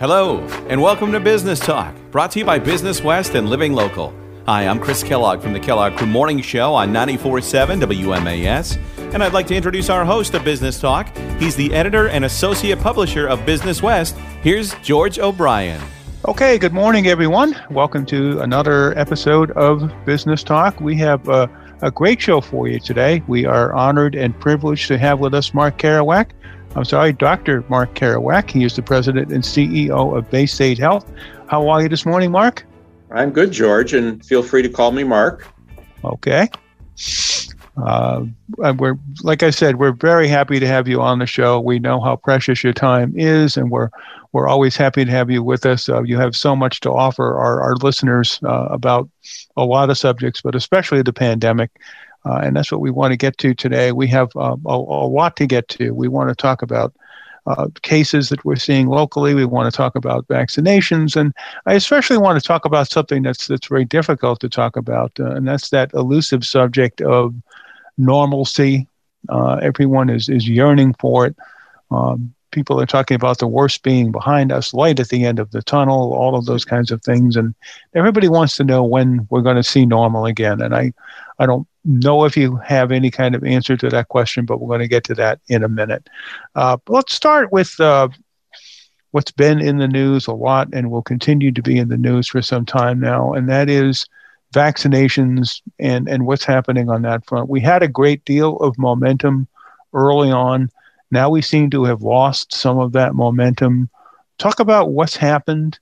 Hello, and welcome to Business Talk, brought to you by Business West and Living Local. Hi, I'm Chris Kellogg from the Kellogg Crew Morning Show on 94.7 WMAS, and I'd like to introduce our host of Business Talk. He's the editor and associate publisher of Business West. Here's George O'Brien. Okay, good morning, everyone. Welcome to another episode of Business Talk. We have a, a great show for you today. We are honored and privileged to have with us Mark Keroack. I'm sorry, Dr. Mark Keroack. He is the president and CEO of Baystate Health. How are you this morning, Mark? I'm good, George, and feel free to call me Mark. Okay. Uh, we're like I said, we're very happy to have you on the show. We know how precious your time is, and we're we're always happy to have you with us. Uh, you have so much to offer our, our listeners uh, about a lot of subjects, but especially the pandemic. Uh, and that's what we want to get to today. We have uh, a, a, lot to get to. We want to talk about uh, cases that we're seeing locally. We want to talk about vaccinations, and I especially want to talk about something that's that's very difficult to talk about, uh, and that's that elusive subject of normalcy. Uh, everyone is is yearning for it. Um, people are talking about the worst being behind us, light at the end of the tunnel, all of those kinds of things, and everybody wants to know when we're going to see normal again. And I, I don't know if you have any kind of answer to that question, but we're going to get to that in a minute. Uh, let's start with uh, what's been in the news a lot and will continue to be in the news for some time now, and that is vaccinations and, and what's happening on that front. We had a great deal of momentum early on. Now we seem to have lost some of that momentum. Talk about what's happened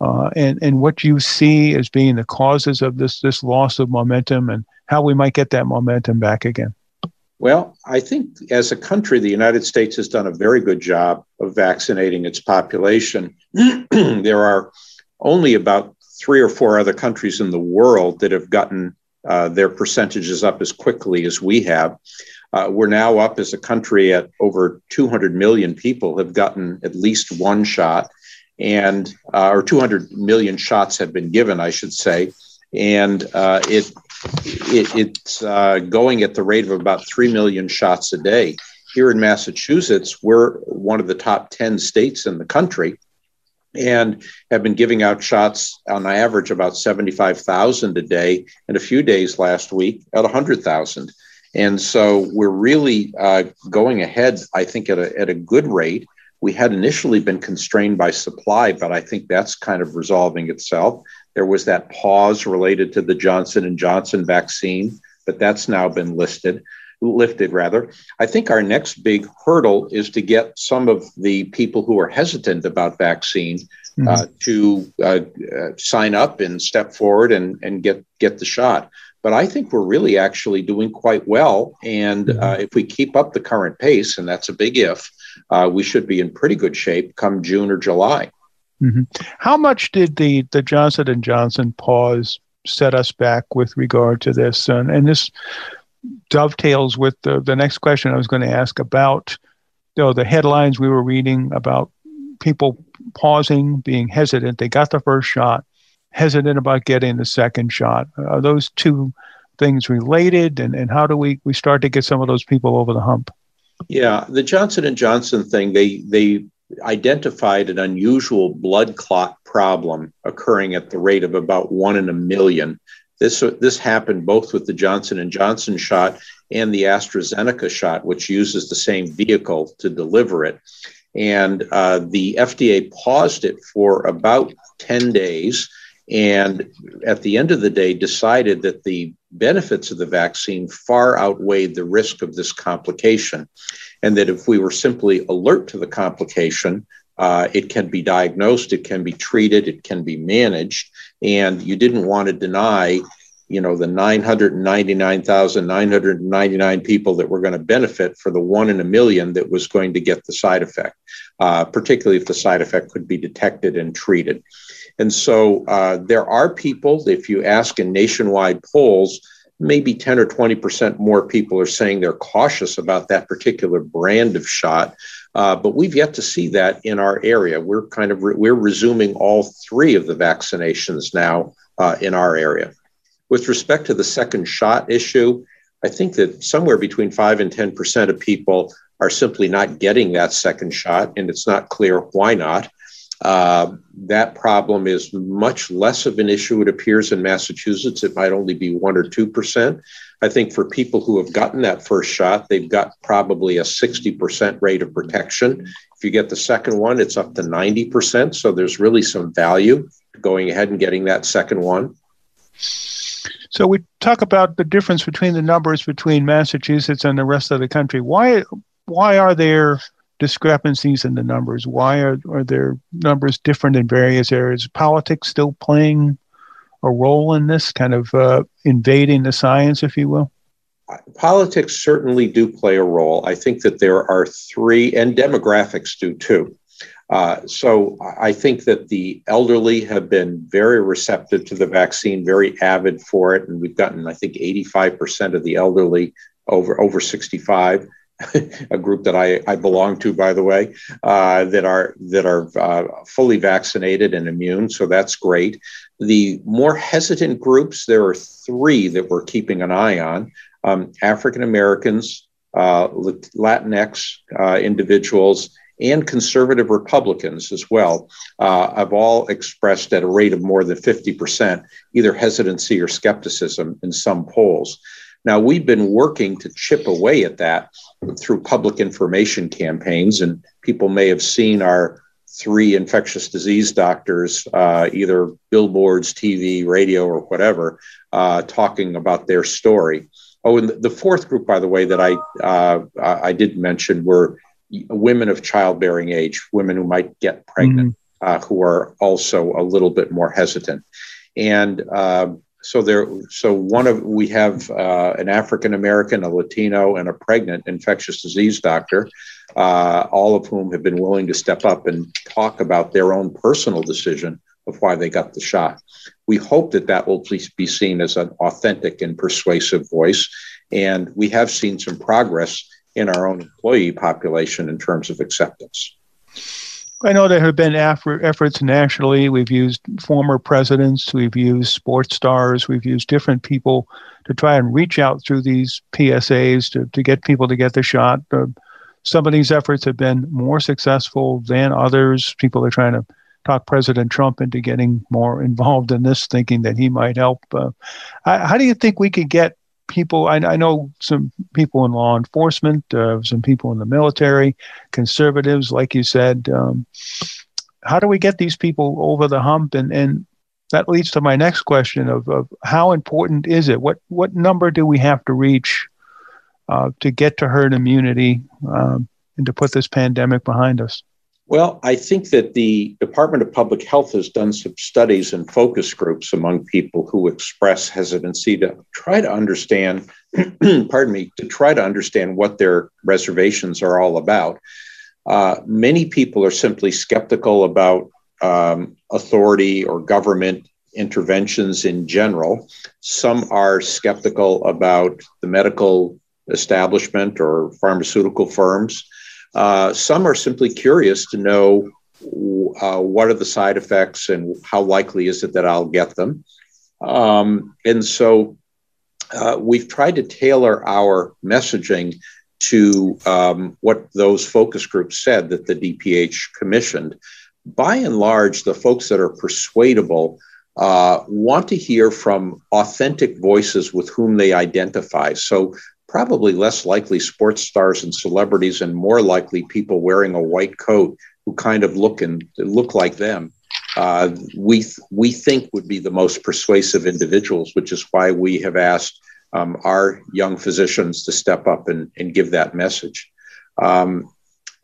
uh, and, and what you see as being the causes of this, this loss of momentum and how we might get that momentum back again. Well, I think as a country, the United States has done a very good job of vaccinating its population. there are only about three or four other countries in the world that have gotten uh, their percentages up as quickly as we have. Uh, we're now up as a country at over 200 million people have gotten at least one shot, and uh, or 200 million shots have been given, I should say, and uh, it it, it's uh, going at the rate of about 3 million shots a day. Here in Massachusetts, we're one of the top 10 states in the country and have been giving out shots on average about 75,000 a day, and a few days last week at 100,000. And so we're really uh, going ahead, I think, at a, at a good rate. We had initially been constrained by supply, but I think that's kind of resolving itself. There was that pause related to the Johnson and Johnson vaccine, but that's now been listed lifted rather. I think our next big hurdle is to get some of the people who are hesitant about vaccine mm-hmm. uh, to uh, uh, sign up and step forward and, and get get the shot. But I think we're really actually doing quite well. And mm-hmm. uh, if we keep up the current pace, and that's a big if, uh, we should be in pretty good shape come June or July. Mm-hmm. How much did the the Johnson and Johnson pause set us back with regard to this? And, and this dovetails with the, the next question I was going to ask about you know, the headlines we were reading about people pausing, being hesitant. They got the first shot, hesitant about getting the second shot. Are those two things related? And, and how do we, we start to get some of those people over the hump? Yeah, the Johnson and Johnson thing, they they identified an unusual blood clot problem occurring at the rate of about one in a million. This, this happened both with the Johnson and Johnson shot and the AstraZeneca shot, which uses the same vehicle to deliver it. And uh, the FDA paused it for about 10 days. And at the end of the day, decided that the benefits of the vaccine far outweighed the risk of this complication and that if we were simply alert to the complication, uh, it can be diagnosed, it can be treated, it can be managed, and you didn't want to deny, you know, the 999,999 people that were going to benefit for the one in a million that was going to get the side effect, uh, particularly if the side effect could be detected and treated. And so uh, there are people, if you ask in nationwide polls, maybe 10 or 20% more people are saying they're cautious about that particular brand of shot. Uh, but we've yet to see that in our area. We're kind of re- we're resuming all three of the vaccinations now uh, in our area. With respect to the second shot issue, I think that somewhere between five and 10% of people are simply not getting that second shot, and it's not clear why not. Uh, that problem is much less of an issue, it appears, in Massachusetts. It might only be 1 or 2%. I think for people who have gotten that first shot, they've got probably a 60% rate of protection. If you get the second one, it's up to 90%. So there's really some value going ahead and getting that second one. So we talk about the difference between the numbers between Massachusetts and the rest of the country. Why why are there discrepancies in the numbers? Why are, are there numbers different in various areas? Politics still playing a role in this, kind of uh, invading the science, if you will? Politics certainly do play a role. I think that there are three, and demographics do too. Uh, so I think that the elderly have been very receptive to the vaccine, very avid for it, and we've gotten, I think, 85% of the elderly over over 65. a group that I, I belong to, by the way, uh, that are that are uh, fully vaccinated and immune. So that's great. The more hesitant groups, there are three that we're keeping an eye on: um, African Americans, uh, Latinx uh, individuals, and conservative Republicans as well uh, have all expressed at a rate of more than 50% either hesitancy or skepticism in some polls. Now, we've been working to chip away at that through public information campaigns, and people may have seen our three infectious disease doctors, uh, either billboards, TV, radio, or whatever, uh, talking about their story. Oh, and the fourth group, by the way, that I uh, I did mention were women of childbearing age, women who might get pregnant, mm-hmm. who are also a little bit more hesitant. And uh, so there so one of we have uh, an african american a latino and a pregnant infectious disease doctor uh, all of whom have been willing to step up and talk about their own personal decision of why they got the shot. We hope that that will be seen as an authentic and persuasive voice. And we have seen some progress in our own employee population in terms of acceptance I know there have been efforts nationally. We've used former presidents, we've used sports stars, we've used different people to try and reach out through these PSAs to, to get people to get the shot. Uh, some of these efforts have been more successful than others. People are trying to talk President Trump into getting more involved in this, thinking that he might help. Uh, how do you think we could get people, I, I, know some people in law enforcement, uh, some people in the military, conservatives, like you said. Um, how do we get these people over the hump? And, and that leads to my next question of, of how important is it? What, what number do we have to reach uh, to get to herd immunity um, and to put this pandemic behind us? Well, I think that the Department of Public Health has done some studies and focus groups among people who express hesitancy to try to understand, pardon me, to try to understand what their reservations are all about. Uh, many people are simply skeptical about um, authority or government interventions in general. Some are skeptical about the medical establishment or pharmaceutical firms. Uh, some are simply curious to know uh, what are the side effects and how likely is it that I'll get them. Um, and so uh, we've tried to tailor our messaging to um, what those focus groups said that the DPH commissioned. By and large, the folks that are persuadable uh, want to hear from authentic voices with whom they identify. So probably less likely sports stars and celebrities and more likely people wearing a white coat who kind of look and look like them uh, we we think would be the most persuasive individuals which is why we have asked um, our young physicians to step up and, and give that message. Um,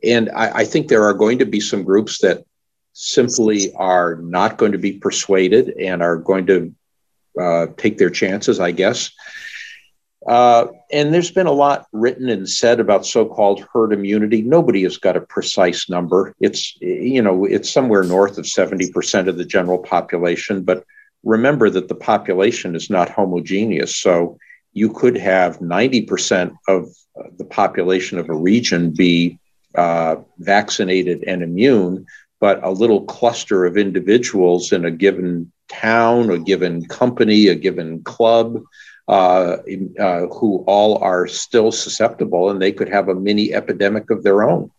and I, I think there are going to be some groups that simply are not going to be persuaded and are going to uh, take their chances i guess uh, and there's been a lot written and said about so-called herd immunity. Nobody has got a precise number. It's you know it's somewhere north of 70% of the general population. But remember that the population is not homogeneous. So you could have 90% of the population of a region be uh, vaccinated and immune, but a little cluster of individuals in a given town, a given company, a given club uh, uh, who all are still susceptible and they could have a mini epidemic of their own.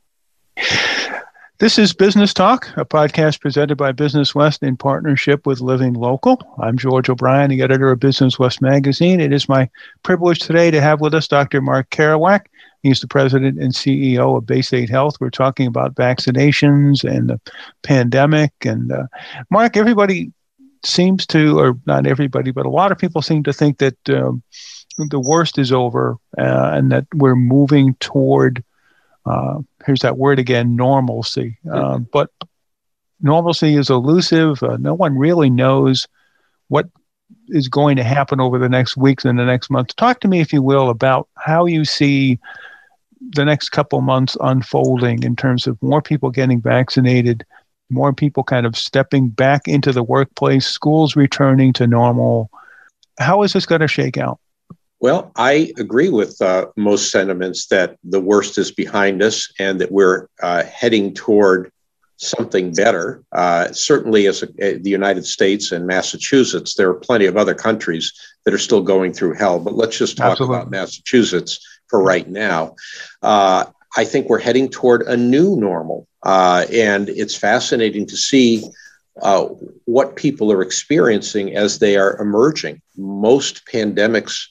This is Business Talk, a podcast presented by Business West in partnership with Living Local. I'm George O'Brien, the editor of Business West magazine. It is my privilege today to have with us Dr. Mark Keroack. He's the president and CEO of Baystate Health. We're talking about vaccinations and the pandemic. And uh, Mark, everybody seems to, or not everybody, but a lot of people seem to think that um, the worst is over uh, and that we're moving toward uh, here's that word again normalcy. Uh, but normalcy is elusive. Uh, no one really knows what is going to happen over the next weeks and the next month talk to me if you will about how you see the next couple months unfolding in terms of more people getting vaccinated more people kind of stepping back into the workplace schools returning to normal how is this going to shake out well, I agree with uh, most sentiments that the worst is behind us and that we're uh, heading toward something better. Uh, certainly, as a, uh, the United States and Massachusetts, there are plenty of other countries that are still going through hell. But let's just talk Absolutely. about Massachusetts for right now. Uh, I think we're heading toward a new normal. Uh, and it's fascinating to see uh, what people are experiencing as they are emerging. Most pandemics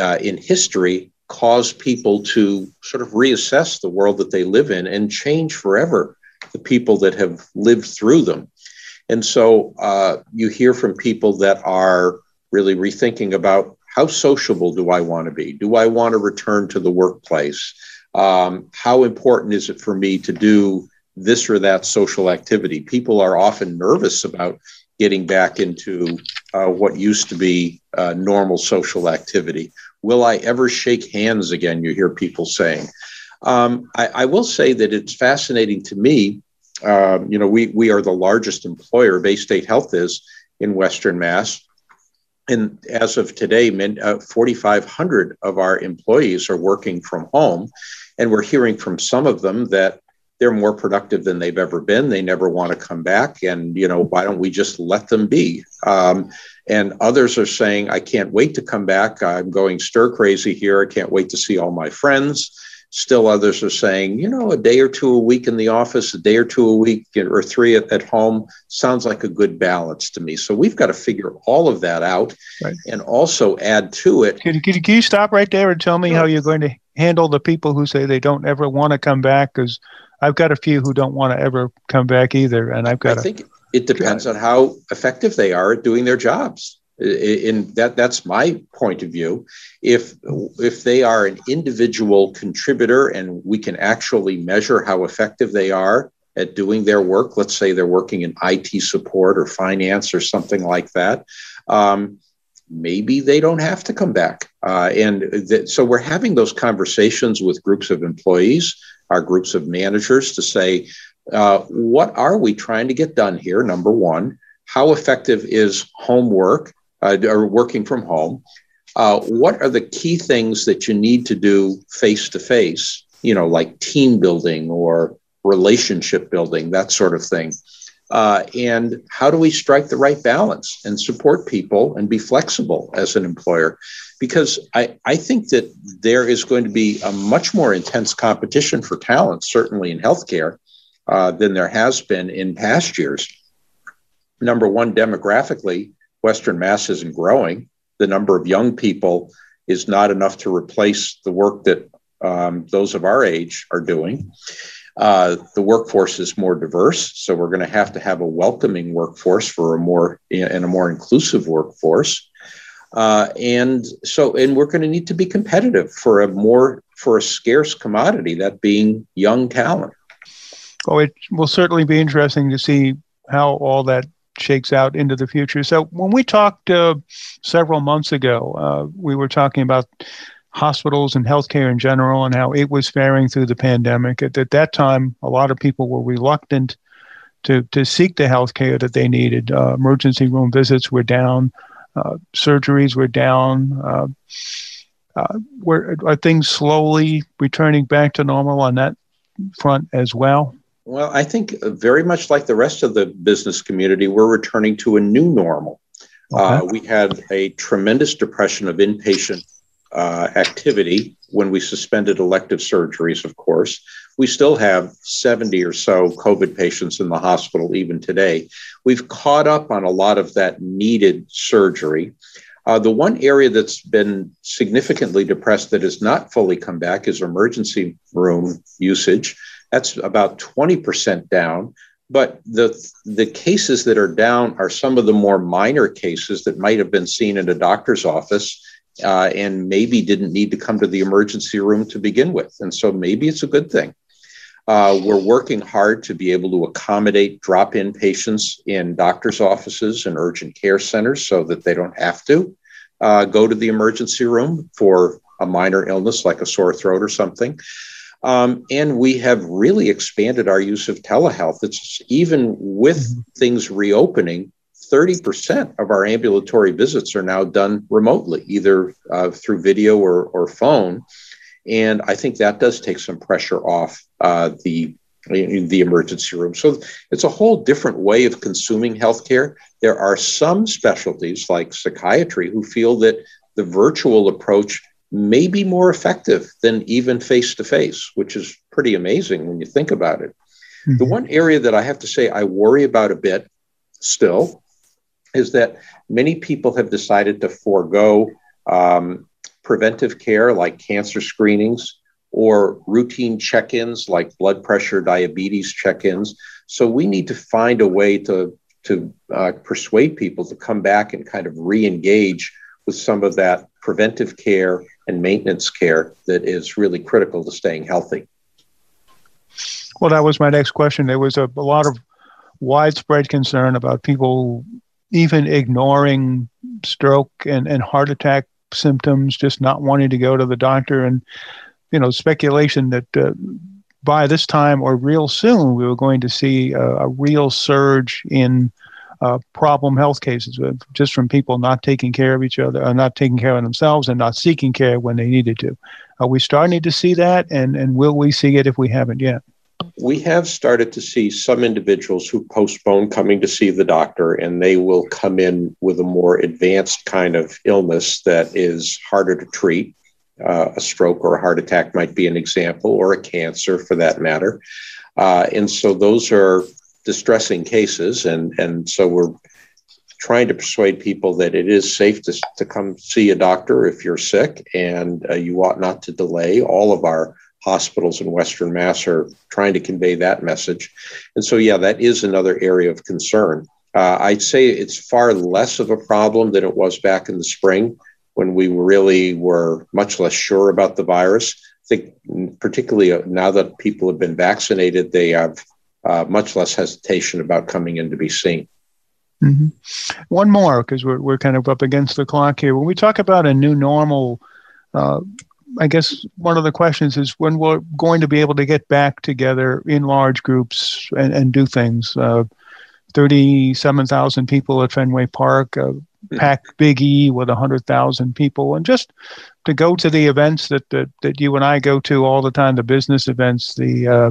uh, in history cause people to sort of reassess the world that they live in and change forever the people that have lived through them. And so uh, you hear from people that are really rethinking about how sociable do I want to be? Do I want to return to the workplace? Um, how important is it for me to do this or that social activity? People are often nervous about getting back into uh, what used to be uh, normal social activity. Will I ever shake hands again? You hear people saying. Um, I, I, will say that it's fascinating to me. Um, you know, we we are the largest employer, Baystate Health is in Western Mass, and as of today, uh, 4,500 of our employees are working from home, and we're hearing from some of them that they're more productive than they've ever been. They never want to come back. And, you know, why don't we just let them be? Um, and others are saying, I can't wait to come back. I'm going stir crazy here. I can't wait to see all my friends. Still, others are saying, you know, a day or two a week in the office, a day or two a week, or three at, at home sounds like a good balance to me. So we've got to figure all of that out right. and also add to it. Can, can, can you stop right there and tell me how you're going to handle the people who say they don't ever want to come back? Because I've got a few who don't want to ever come back either, and I've got. I think it depends on how effective they are at doing their jobs. In that, that's my point of view. If if they are an individual contributor and we can actually measure how effective they are at doing their work, let's say they're working in IT support or finance or something like that. Um, maybe they don't have to come back. Uh, and th- so we're having those conversations with groups of employees our groups of managers to say, uh, what are we trying to get done here? Number one, how effective is homework uh, or working from home? Uh, what are the key things that you need to do face to face, you know, like team building or relationship building, that sort of thing? Uh, and how do we strike the right balance and support people and be flexible as an employer? Because I, I think that there is going to be a much more intense competition for talent, certainly in healthcare, uh, than there has been in past years. Number one, demographically, Western Mass isn't growing. The number of young people is not enough to replace the work that um, those of our age are doing. Uh, the workforce is more diverse, so we're going to have to have a welcoming workforce for a more and a more inclusive workforce. Uh, and so, and we're going to need to be competitive for a more for a scarce commodity, that being young talent. Oh, it will certainly be interesting to see how all that shakes out into the future. So, when we talked uh, several months ago, uh, we were talking about hospitals and healthcare in general and how it was faring through the pandemic. At, at that time, a lot of people were reluctant to, to seek the healthcare that they needed. Uh, emergency room visits were down, uh, surgeries were down. Uh, uh were, are things slowly returning back to normal on that front as well? Well, I think very much like the rest of the business community, we're returning to a new normal. Okay. Uh, we had a tremendous depression of inpatient uh, activity when we suspended elective surgeries, of course. We still have 70 or so COVID patients in the hospital even today. We've caught up on a lot of that needed surgery. Uh, the one area that's been significantly depressed that has not fully come back is emergency room usage. That's about 20% down. But the, the cases that are down are some of the more minor cases that might have been seen in a doctor's office uh, and maybe didn't need to come to the emergency room to begin with. And so maybe it's a good thing. Uh, we're working hard to be able to accommodate drop in patients in doctor's offices and urgent care centers so that they don't have to uh, go to the emergency room for a minor illness like a sore throat or something. Um, and we have really expanded our use of telehealth. It's even with mm-hmm. things reopening, 30% of our ambulatory visits are now done remotely, either uh, through video or, or phone. And I think that does take some pressure off uh, the the emergency room. So it's a whole different way of consuming healthcare. There are some specialties like psychiatry who feel that the virtual approach may be more effective than even face to face, which is pretty amazing when you think about it. Mm-hmm. The one area that I have to say I worry about a bit still is that many people have decided to forego um, preventive care like cancer screenings or routine check ins like blood pressure, diabetes check ins. So we need to find a way to, to uh, persuade people to come back and kind of re engage with some of that preventive care and maintenance care that is really critical to staying healthy. Well, that was my next question. There was a, a lot of widespread concern about people even ignoring stroke and, and heart attack symptoms, just not wanting to go to the doctor, and you know speculation that uh, by this time or real soon we were going to see a, a real surge in uh, problem health cases, uh, just from people not taking care of each other, uh, not taking care of themselves, and not seeking care when they needed to. Are we starting to see that, and and will we see it if we haven't yet? We have started to see some individuals who postpone coming to see the doctor and they will come in with a more advanced kind of illness that is harder to treat. Uh, a stroke or a heart attack might be an example, or a cancer for that matter. Uh, and so those are distressing cases. And, and so we're trying to persuade people that it is safe to, to come see a doctor if you're sick and uh, you ought not to delay. All of our hospitals in Western Mass are trying to convey that message. And so, yeah, that is another area of concern. Uh, I'd say it's far less of a problem than it was back in the spring when we really were much less sure about the virus. I think, particularly now that people have been vaccinated, they have uh, much less hesitation about coming in to be seen. Mm-hmm. One more, because we're, we're kind of up against the clock here. When we talk about a new normal, uh, I guess one of the questions is when we're going to be able to get back together in large groups and, and do things. Uh, 37,000 people at Fenway Park, uh, hmm. packed Big E with 100,000 people, and just to go to the events that, that, that you and I go to all the time, the business events, the, uh,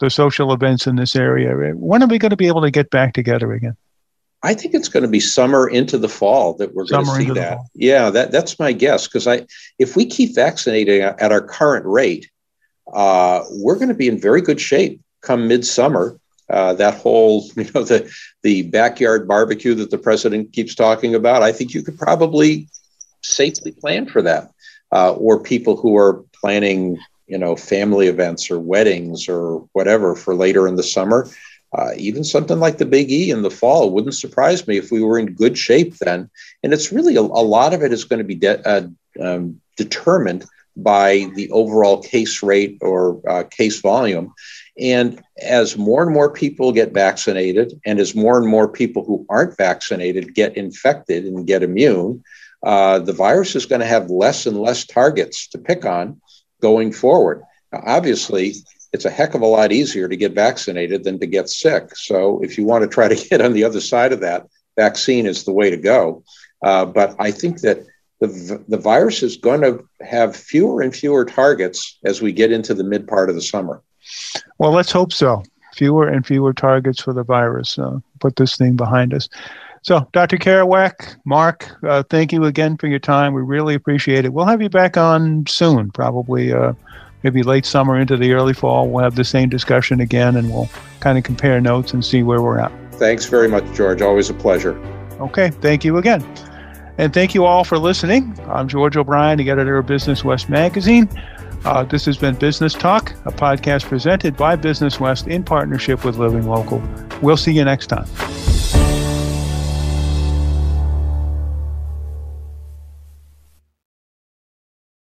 the social events in this area. When are we going to be able to get back together again? I think it's going to be summer into the fall that we're going to see that. Yeah, that that's my guess because I if we keep vaccinating at our current rate, uh, we're going to be in very good shape come midsummer. Uh, that whole you know the the backyard barbecue that the president keeps talking about. I think you could probably safely plan for that, uh, or people who are planning you know family events or weddings or whatever for later in the summer uh, even something like the Big E in the fall wouldn't surprise me if we were in good shape then. And it's really a, a lot of it is going to be de- uh, um, determined by the overall case rate or uh, case volume. And as more and more people get vaccinated, and as more and more people who aren't vaccinated get infected and get immune, uh, the virus is going to have less and less targets to pick on going forward. Now, obviously, it's a heck of a lot easier to get vaccinated than to get sick. So if you want to try to get on the other side of that, vaccine is the way to go. Uh, but I think that the, the virus is going to have fewer and fewer targets as we get into the mid part of the summer. Well, let's hope so. Fewer and fewer targets for the virus. Uh, put this thing behind us. So, Dr. Keroack, Mark, uh, thank you again for your time. We really appreciate it. We'll have you back on soon, probably uh, maybe late summer into the early fall. We'll have the same discussion again and we'll kind of compare notes and see where we're at. Thanks very much, George. Always a pleasure. Okay, thank you again. And thank you all for listening. I'm George O'Brien, the editor of Business West Magazine. Uh, this has been Business Talk, a podcast presented by Business West in partnership with Living Local. We'll see you next time.